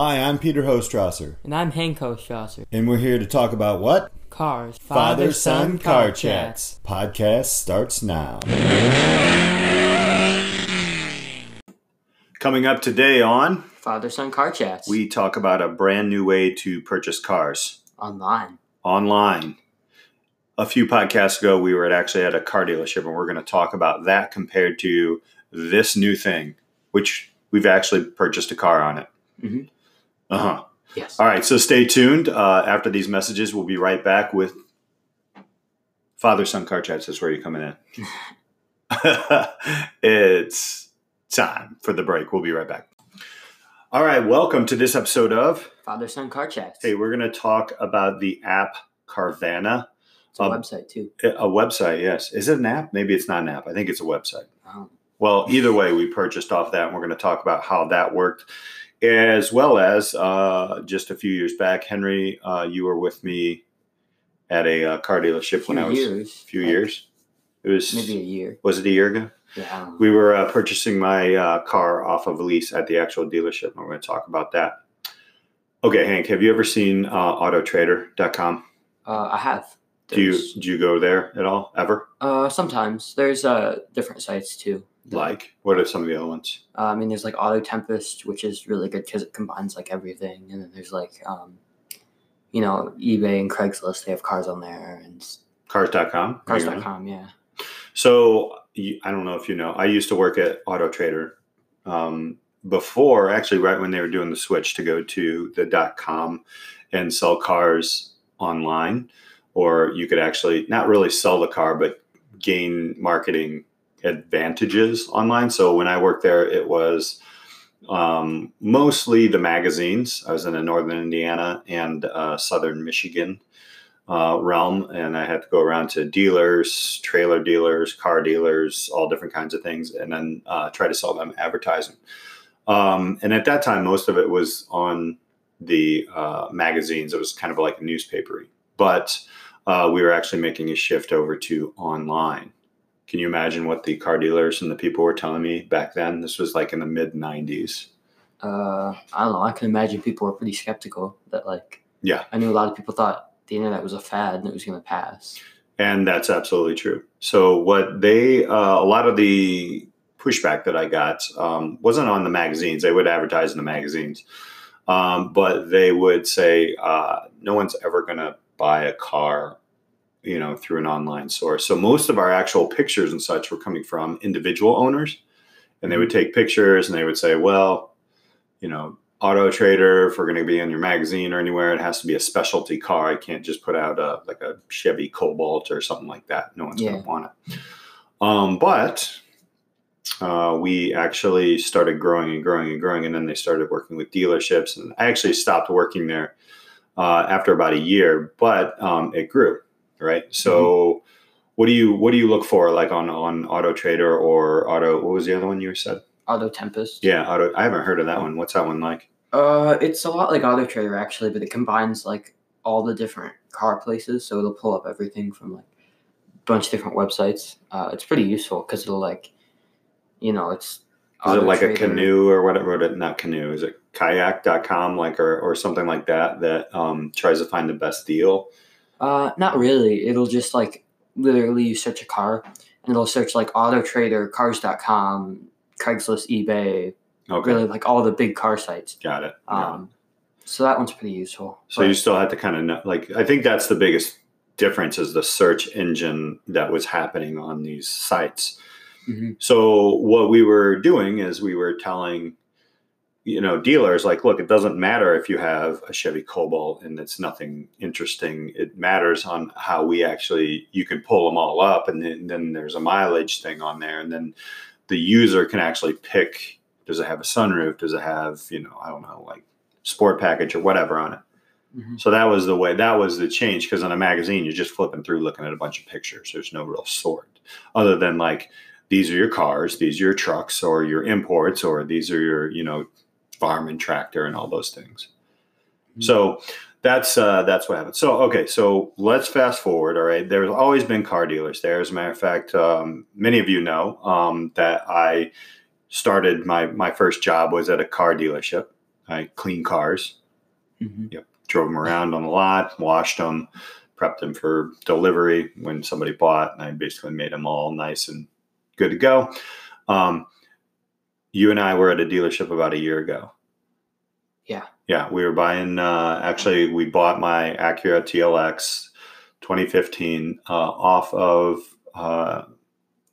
Hi, I'm Peter Hostrasser, And I'm Hank Strasser. and we're here to talk about what? Cars. Father Son Car Chats. Podcast starts now. Coming up today on, Father Son Car Chats. we talk about a brand new way to purchase cars online. online. A few podcasts ago, we were at actually at a car dealership, and we're going to talk about that compared to this new thing, which we've actually purchased a car on it. Mhm. Uh huh. Yes. All right, so stay tuned. Uh, after these messages, we'll be right back with Father Son Car Chats. That's where you're coming in. it's time for the break. We'll be right back. All right, welcome to this episode of. Father Son Car Chats. Hey, we're going to talk about the app Carvana, it's a um, website too. a website. Yes, is it an app? Maybe it's not an app. I think it's a website. Well, either way, we purchased off that, and we're going to talk about how that worked, as well as uh, just a few years back, Henry, uh, you were with me at a uh, car dealership when I was years. a few like, years. It was Maybe a year. was it a year ago? Yeah. I don't know. We were uh, purchasing my uh, car off of a lease at the actual dealership, and we're going to talk about that. Okay, Hank, have you ever seen uh, AutoTrader.com? Uh, I have. Do you do you go there at all ever? Uh, sometimes there's uh different sites too. Like, what are some of the other ones? Uh, I mean, there's like Auto Tempest, which is really good because it combines like everything, and then there's like um, you know, eBay and Craigslist. They have cars on there and Cars.com. Are you on? Cars.com. Yeah. So I don't know if you know. I used to work at Auto Trader um, before, actually, right when they were doing the switch to go to the dot com and sell cars online, or you could actually not really sell the car, but gain marketing advantages online. So when I worked there, it was um, mostly the magazines. I was in the northern Indiana and uh, southern Michigan uh, realm, and I had to go around to dealers, trailer dealers, car dealers, all different kinds of things, and then uh, try to sell them advertising. Um, and at that time, most of it was on the uh, magazines. It was kind of like a newspapery, but uh, we were actually making a shift over to online. Can you imagine what the car dealers and the people were telling me back then? This was like in the mid 90s. Uh, I don't know. I can imagine people were pretty skeptical that like. Yeah. I knew a lot of people thought the internet was a fad and it was going to pass. And that's absolutely true. So, what they, uh, a lot of the pushback that I got um, wasn't on the magazines. They would advertise in the magazines, um, but they would say, uh, no one's ever going to buy a car, you know, through an online source. So, most of our actual pictures and such were coming from individual owners. And they would take pictures and they would say, well, you know, Auto Trader, if we're going to be in your magazine or anywhere, it has to be a specialty car. I can't just put out a like a Chevy Cobalt or something like that. No one's going to want it. Um, but uh, we actually started growing and growing and growing, and then they started working with dealerships. And I actually stopped working there uh, after about a year, but um, it grew. Right. So, what do you what do you look for like on on Auto Trader or Auto? What was the other one you said? Auto Tempest. Yeah, Auto. I haven't heard of that one. What's that one like? Uh, it's a lot like Auto Trader actually, but it combines like all the different car places, so it'll pull up everything from like a bunch of different websites. Uh, it's pretty useful because it'll like, you know, it's. Is it like a canoe or whatever? Not canoe. Is it kayak.com like or, or something like that that um, tries to find the best deal? Uh, not really. It'll just like literally you search a car and it'll search like Auto Trader, Cars.com, Craigslist, eBay, Okay, really like all the big car sites. got it. Um, so that one's pretty useful. So you still had to kind of know, like I think that's the biggest difference is the search engine that was happening on these sites. Mhm. So what we were doing is we were telling you know dealers like look it doesn't matter if you have a Chevy Cobalt and it's nothing interesting. It matters on how we actually you can pull them all up and then, then there's a mileage thing on there. And then the user can actually pick does it have a sunroof? Does it have you know I don't know like sport package or whatever on it. Mhm. so that was the way that was the change because in a magazine you're just flipping through looking at a bunch of pictures. There's no real sort other than like these are your cars these are your trucks or your imports or these are your you know farm and tractor and all those things. Mhm. so that's uh, that's what happened. So okay so let's fast forward all right? There's always been car dealers there. As a matter of fact um, many of you know um, that i started my my first job was at a car dealership. I clean cars, hmm drove them around on the lot, washed them, prepped them for delivery when somebody bought, and I basically made them all nice and good to go. Um, you and I were at a dealership about a year ago. Yeah. Yeah, we were buying. Uh, actually, we bought my Acura TLX 2015 uh, off of uh,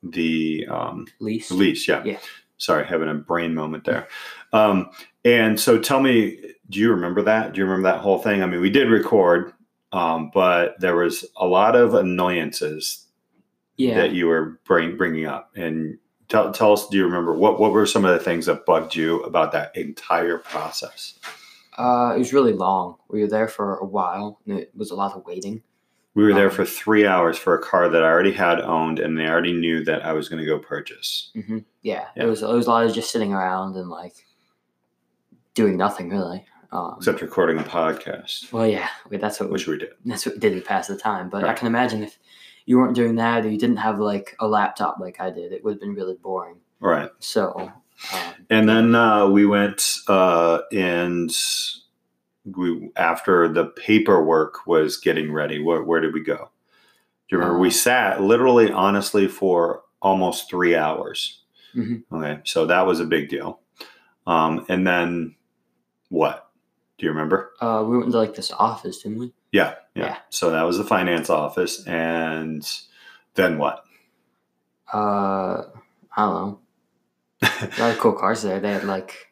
the um, Lease. lease. Yeah. Yeah. Sorry, having a brain moment there. Um, and so, tell me, do you remember that? Do you remember that whole thing? I mean, we did record, um, but there was a lot of annoyances Yeah. that you were bring, bringing up. And tell, tell us, do you remember what what were some of the things that bugged you about that entire process? Uh, it was really long. We were there for a while, and it was a lot of waiting. We were there Um, for three hours for a car that I already had owned, and they already knew that I was going to go purchase. hmm Yeah, Yeah. it was. It was a lot of just sitting around and like doing nothing really. Um, Except recording a podcast, well, yeah, that's what we, which we did. that's what we did to pass the time. But I can imagine if you weren't doing that or you didn't have like a laptop like I did, it would have been really boring. Right. So, um, And then uh, we went uh, and we after the paperwork was getting ready. Where, where did we go? Do you remember? we Uh, sat literally, honestly, for almost three hours. Mhm. Okay, so that was a big deal. Um, and then what? Do you remember? uh, we went to like this office, didn't we? Yeah, yeah. Yeah. So that was the finance office, and then what? Uh, I don't know. A lot of cool cars there. They had like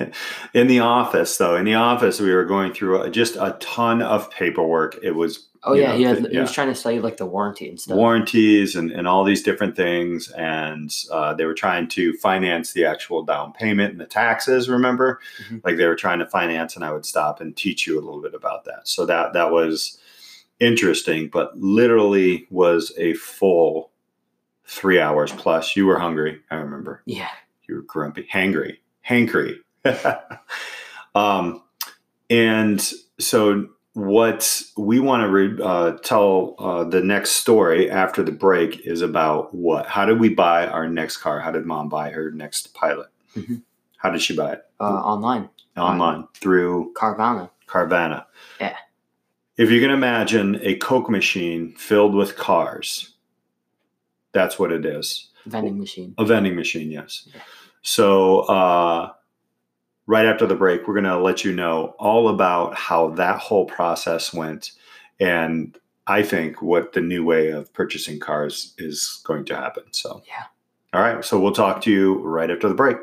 in the office, though, in the office, we were going through a, just a ton of paperwork. It was oh yeah, know, he, had, th- he was trying to sell you like the warranty and stuff. warranties and, and all these different things. And uh, they were trying to finance the actual down payment and the taxes, remember? Mhm. Like they were trying to finance, and I would stop and teach you a little bit about that. So that, that was interesting, but literally was a full three hours plus. You were hungry, I remember. yeah, You were grumpy, hangry, hankry. um, and so what we want to re- uh, tell uh, the next story after the break is about what? How did we buy our next car? How did mom buy her next pilot? Mhm. How did she buy it? uh, online Online through Carvana. Carvana. Yeah. If you can imagine a Coke machine filled with cars, that's what it is. vending machine. A vending machine, yes. Yeah. So, uh, right after the break, we're going to let you know all about how that whole process went. And I think what the new way of purchasing cars is going to happen. So, Yeah. All right. So, we'll talk to you right after the break.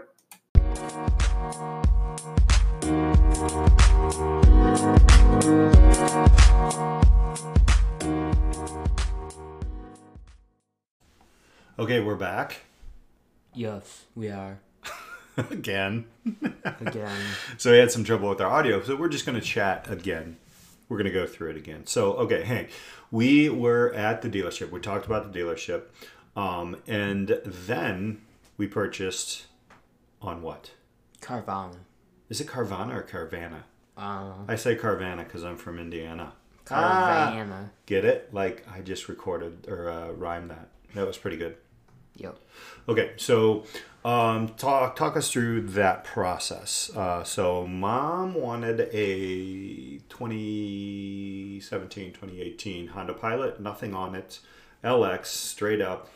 Okay, we're back Yes, we are again. again. So we had some trouble with our audio, so we're just going to chat again. We're going to go through it again. So, okay, Hank, we were at the dealership. We talked about the dealership, um, and then we purchased on what? Carvana. Is it Carvana or Carvana? Uh, I say Carvana because I'm from Indiana. Ah. Carvana. Get it? Like I just recorded or uh, rhymed that. That was pretty good. Yep. Okay, so um, talk talk us through that process. Uh, so mom wanted a 2017, 2018 Honda Pilot, nothing on it, LX straight up.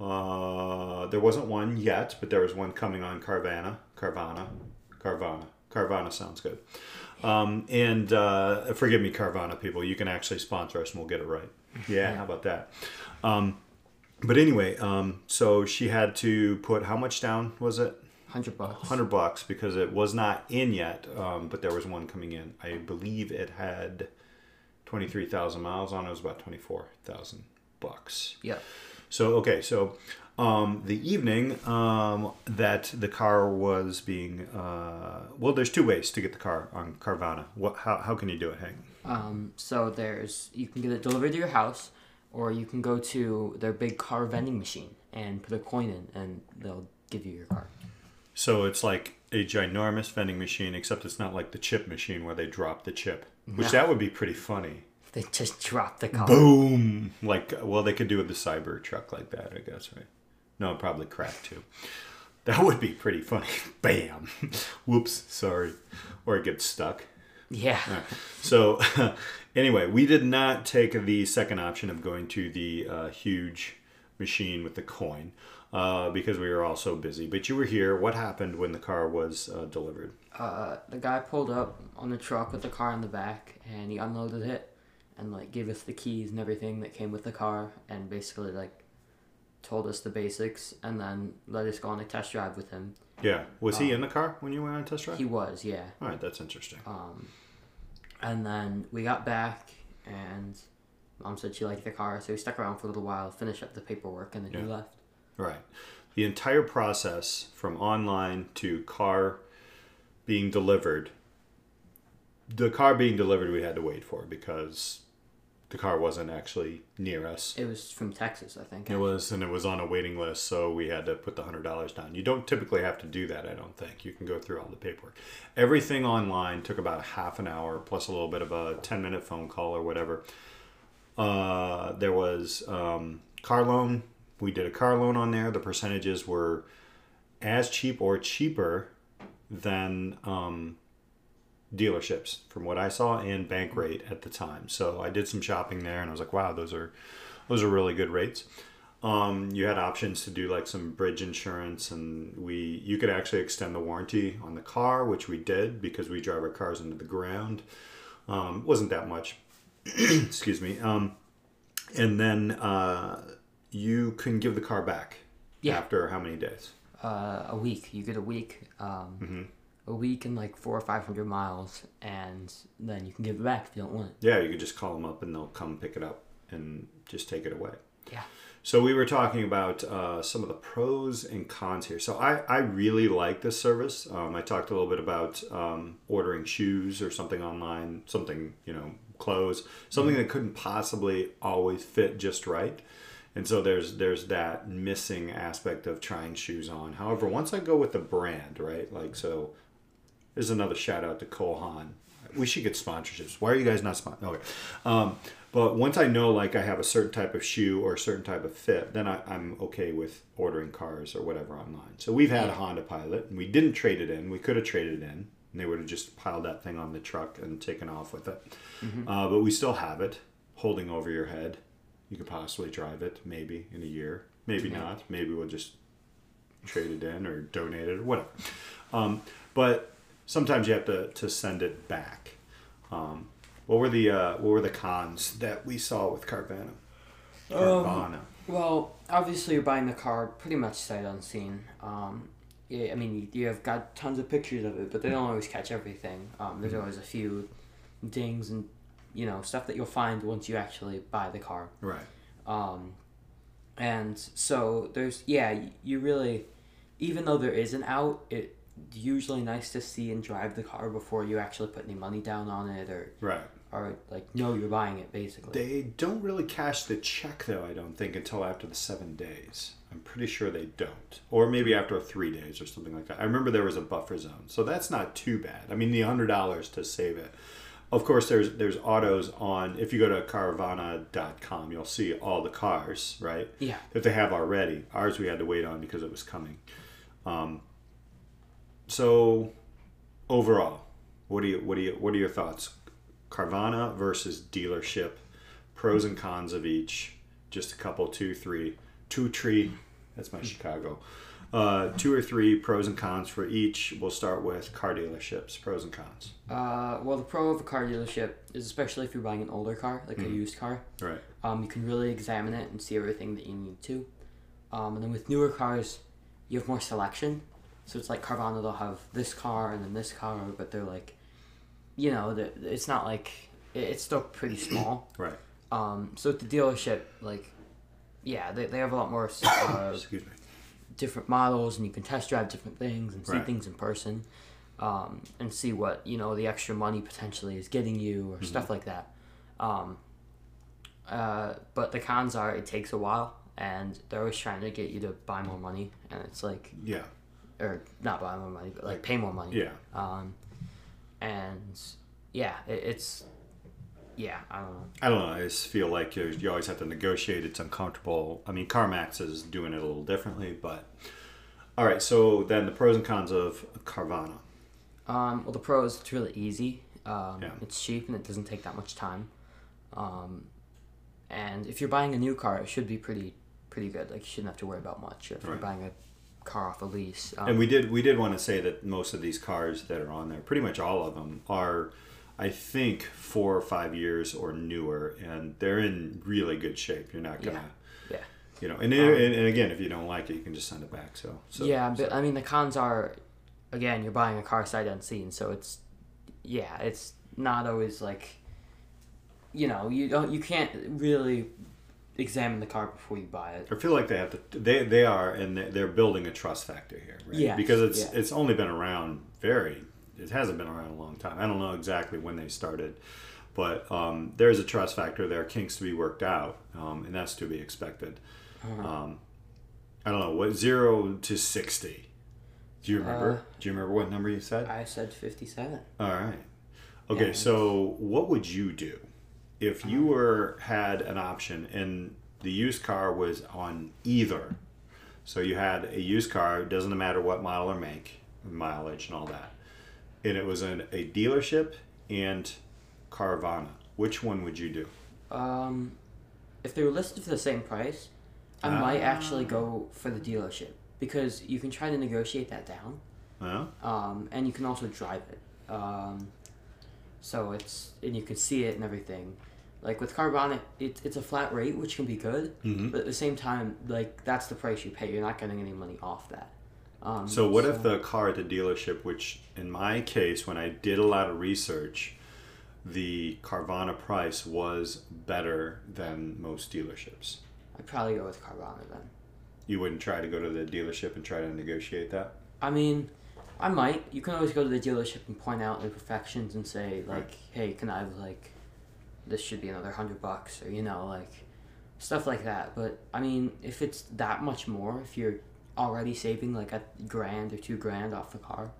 Uh, there wasn't one yet, but there was one coming on Carvana, Carvana, Carvana, Carvana sounds good. Um, and uh, forgive me, Carvana people, you can actually sponsor us and we'll get it right. Yeah, how about that? Um, but anyway, um, so she had to put how much down was it? Hundred bucks. Hundred bucks because it was not in yet, um, but there was one coming in. I believe it had twenty three thousand miles on it. It was about twenty four thousand bucks. Yeah. So okay, so um, the evening um, that the car was being uh, well, there's two ways to get the car on Carvana. What? How, how can you do it, Hank? Um, so there's you can get it delivered to your house, or you can go to their big car vending machine and put a coin in, and they'll give you your car. So it's like a ginormous vending machine, except it's not like the chip machine where they drop the chip, which No. that would be pretty funny. They just drop the car. Boom! Like, well, they could do with the cyber truck like that, I guess, right? No, probably crack too. That would be pretty funny. Bam. Whoops. Sorry. Or it gets stuck. Yeah. So, anyway, we did not take the second option of going to the uh, huge machine with the coin uh, because we were all so busy. But you were here. What happened when the car was uh, delivered? Uh, the guy pulled up on the truck with the car in the back, and he unloaded it, and like gave us the keys and everything that came with the car, and basically like told us the basics, and then let us go on a test drive with him. Yeah. Was he in the car when you went on a test drive? He was, yeah. all right, that's interesting. Um, and then we got back, and mom said she liked the car, so we stuck around for a little while, finished up the paperwork, and then Yeah. he left. Right. The entire process from online to car being delivered, the car being delivered, we had to wait for because the car wasn't actually near us. It was from Texas, I think. It was, and it was on a waiting list, so we had to put the hundred dollars down. You don't typically have to do that, I don't think. You can go through all the paperwork. Everything online took about half an hour, plus a little bit of a ten minute phone call or whatever. Uh, there was um, car loan. We did a car loan on there. The percentages were as cheap or cheaper than um, dealerships from what I saw and Bankrate at the time. So I did some shopping there and I was like, wow, those are those are really good rates. Um, you had options to do like some bridge insurance and we you could actually extend the warranty on the car, which we did because we drive our cars into the ground. Um, wasn't that much. Excuse me. Um, and then uh, you can give the car back Yeah. after how many days? Uh, a week. You get a week. Um, Mm-hmm. A week and like four or five hundred miles, and then you can give it back if you don't want it. Yeah, you could just call them up and they'll come pick it up and just take it away. Yeah. So we were talking about uh, some of the pros and cons here. So I, I really like this service. Um, I talked a little bit about um, ordering shoes or something online, something you know, clothes, something that couldn't possibly always fit just right. And so there's there's that missing aspect of trying shoes on. However, once I go with the brand, right? Like so, there's another shout out to Cole Haan. We should get sponsorships. Why are you guys not sponsored? Okay. Um, but once I know like I have a certain type of shoe or a certain type of fit, then I, I'm okay with ordering cars or whatever online. So we've had a Honda Pilot and we didn't trade it in. We could have traded it in and they would have just piled that thing on the truck and taken off with it. Uh, but we still have it holding over your head. You could possibly drive it maybe in a year. Maybe Yeah. not. Maybe we'll just trade it in or donate it or whatever. Um, but sometimes you have to, to send it back. Um, what were the uh, what were the cons that we saw with Carvana? Carvana. Well, obviously you're buying the car pretty much sight unseen. Um, yeah, I mean, you, you have got tons of pictures of it, but they don't always catch everything. Um, there's always a few dings and you know stuff that you'll find once you actually buy the car. right. Um, and so there's yeah, you really, even though there is an out, it's usually nice to see and drive the car before you actually put any money down on it or Right. or like no you're buying it basically. They don't really cash the check though. I don't think until after the seven days. I'm pretty sure they don't, or maybe after three days or something like that. I remember there was a buffer zone, so that's not too bad. I mean, the hundred dollars to save it. Of course, there's there's autos on. If you go to Carvana.com, you'll see all the cars, right? Yeah. That they have already. Ours we had to wait on because it was coming. Um, so, overall, what do you what do you what are your thoughts? Carvana versus dealership, pros and cons of each. Just a couple, two, three, two tree. That's my Chicago. Uh, two or three pros and cons for each. We'll start with car dealerships. Pros and cons. Uh, well, the pro of a car dealership is especially if you're buying an older car, like Mm-hmm. a used car. Right. Um, you can really examine it and see everything that you need to. Um, and then with newer cars, you have more selection. So it's like Carvana, they'll have this car and then this car, but they're like, you know, it's not like it's still pretty small. Right. Um, so at the dealership, like, yeah, they, they have a lot more uh, Excuse me. different models, and you can test drive different things and see Right. things in person, um, and see what you know the extra money potentially is getting you Mm-hmm. or stuff like that. Um, uh, but the cons are it takes a while, and they're always trying to get you to buy more money, and it's like, Yeah. Or not buy more money, but like pay more money. Yeah. Um, and yeah, it, it's yeah, I don't know. I don't know. I just feel like you, you always have to negotiate. It's uncomfortable. I mean, CarMax is doing it a little differently, but All right. So then the pros and cons of Carvana. Um, well, the pros it's really easy. Um, Yeah. It's cheap and it doesn't take that much time. Um, and if you're buying a new car, it should be pretty pretty good. Like you shouldn't have to worry about much if you're buying a car off a lease. Um, And we did we did want to say that most of these cars that are on there, pretty much all of them, are I think four or five years or newer, and they're in really good shape. You're not gonna, yeah. you know. And, and, and again, if you don't like it, you can just send it back. So, so yeah, but I mean the cons are, again, you're buying a car sight unseen, so it's, yeah, it's not always like, you know, you don't, you can't really examine the car before you buy it. I feel like they have to. They they are, and they- they're building a trust factor here, right? Yes, because it's yeah. it's only been around very. It hasn't been around a long time. I don't know exactly when they started, but um, there's a trust factor there, are kinks to be worked out, um, and that's to be expected. Uh-huh. Um, I don't know what zero to sixty. Do you remember? Uh, Do you remember what number you said? I said fifty-seven. All right. Okay, Yeah. so what would you do if you were had an option and the used car was on either? So you had a used car, it doesn't matter what model or make, mileage and all that, and it was in a dealership and Carvana. Which one would you do? Um, if they were listed for the same price, I might actually go for the dealership because you can try to negotiate that down. Huh? um, and you can also drive it. Um, so it's and you can see it and everything. Like with Carvana, it, it's a flat rate, which can be good, Mhm. but at the same time, like that's the price you pay. You're not getting any money off that. Um, So what if the car at the dealership, which in my case, when I did a lot of research, the Carvana price was better than most dealerships? I'd probably go with Carvana then. You wouldn't try to go to the dealership and try to negotiate that? I mean, I might. You can always go to the dealership and point out imperfections and say like, Right. "Hey, can I have like, this should be another hundred bucks," or you know, like, stuff like that. But I mean, if it's that much more, if you're already saving like a grand or two grand off the car,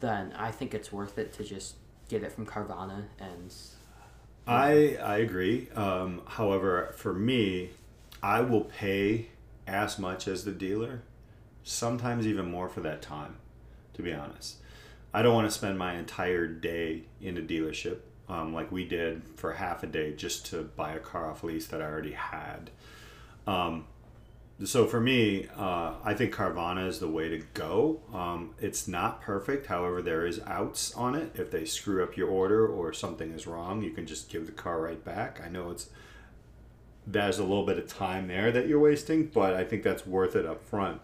then I think it's worth it to just get it from Carvana and. I I agree. Um, however, for me, I will pay as much as the dealer, sometimes even more for that time. To be honest, I don't want to spend my entire day in a dealership um, like we did for half a day just to buy a car off lease that I already had. Um, so for me, uh, I think Carvana is the way to go. Um, it's not perfect, however, there is outs on it. If they screw up your order or something is wrong, you can just give the car right back. I know it's there's a little bit of time there that you're wasting, but I think that's worth it up front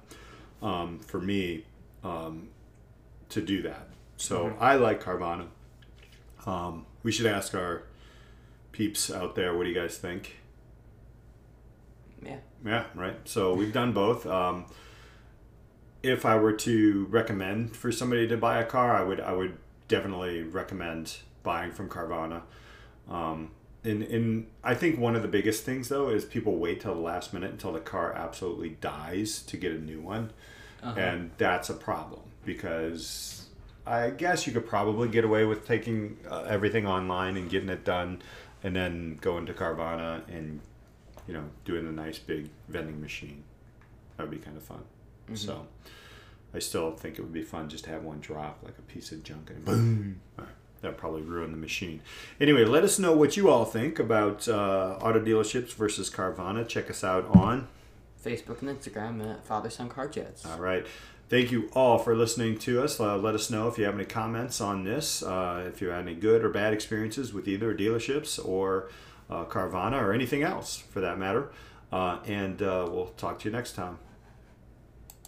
um, for me um, to do that. So I like Carvana. Um, we should ask our peeps out there, what do you guys think? Yeah. Yeah, right. So we've done both. Um, if I were to recommend for somebody to buy a car, I would I would definitely recommend buying from Carvana. Um, and, and I think one of the biggest things though is people wait till the last minute until the car absolutely dies to get a new one, Uh-huh. and that's a problem because I guess you could probably get away with taking uh, everything online and getting it done, and then going to Carvana and you know doing a nice big vending machine. That would be kind of fun. So I still think it would be fun just to have one drop like a piece of junk and boom. Right. That'd probably ruin the machine. Anyway, let us know what you all think about uh, auto dealerships versus Carvana. Check us out on Facebook and Instagram at Father Son Car Chats. All right. Thank you all for listening to us. Uh, let us know if you have any comments on this, uh, if you had any good or bad experiences with either dealerships or uh, Carvana or anything else for that matter. Uh, and uh, we'll talk to you next time.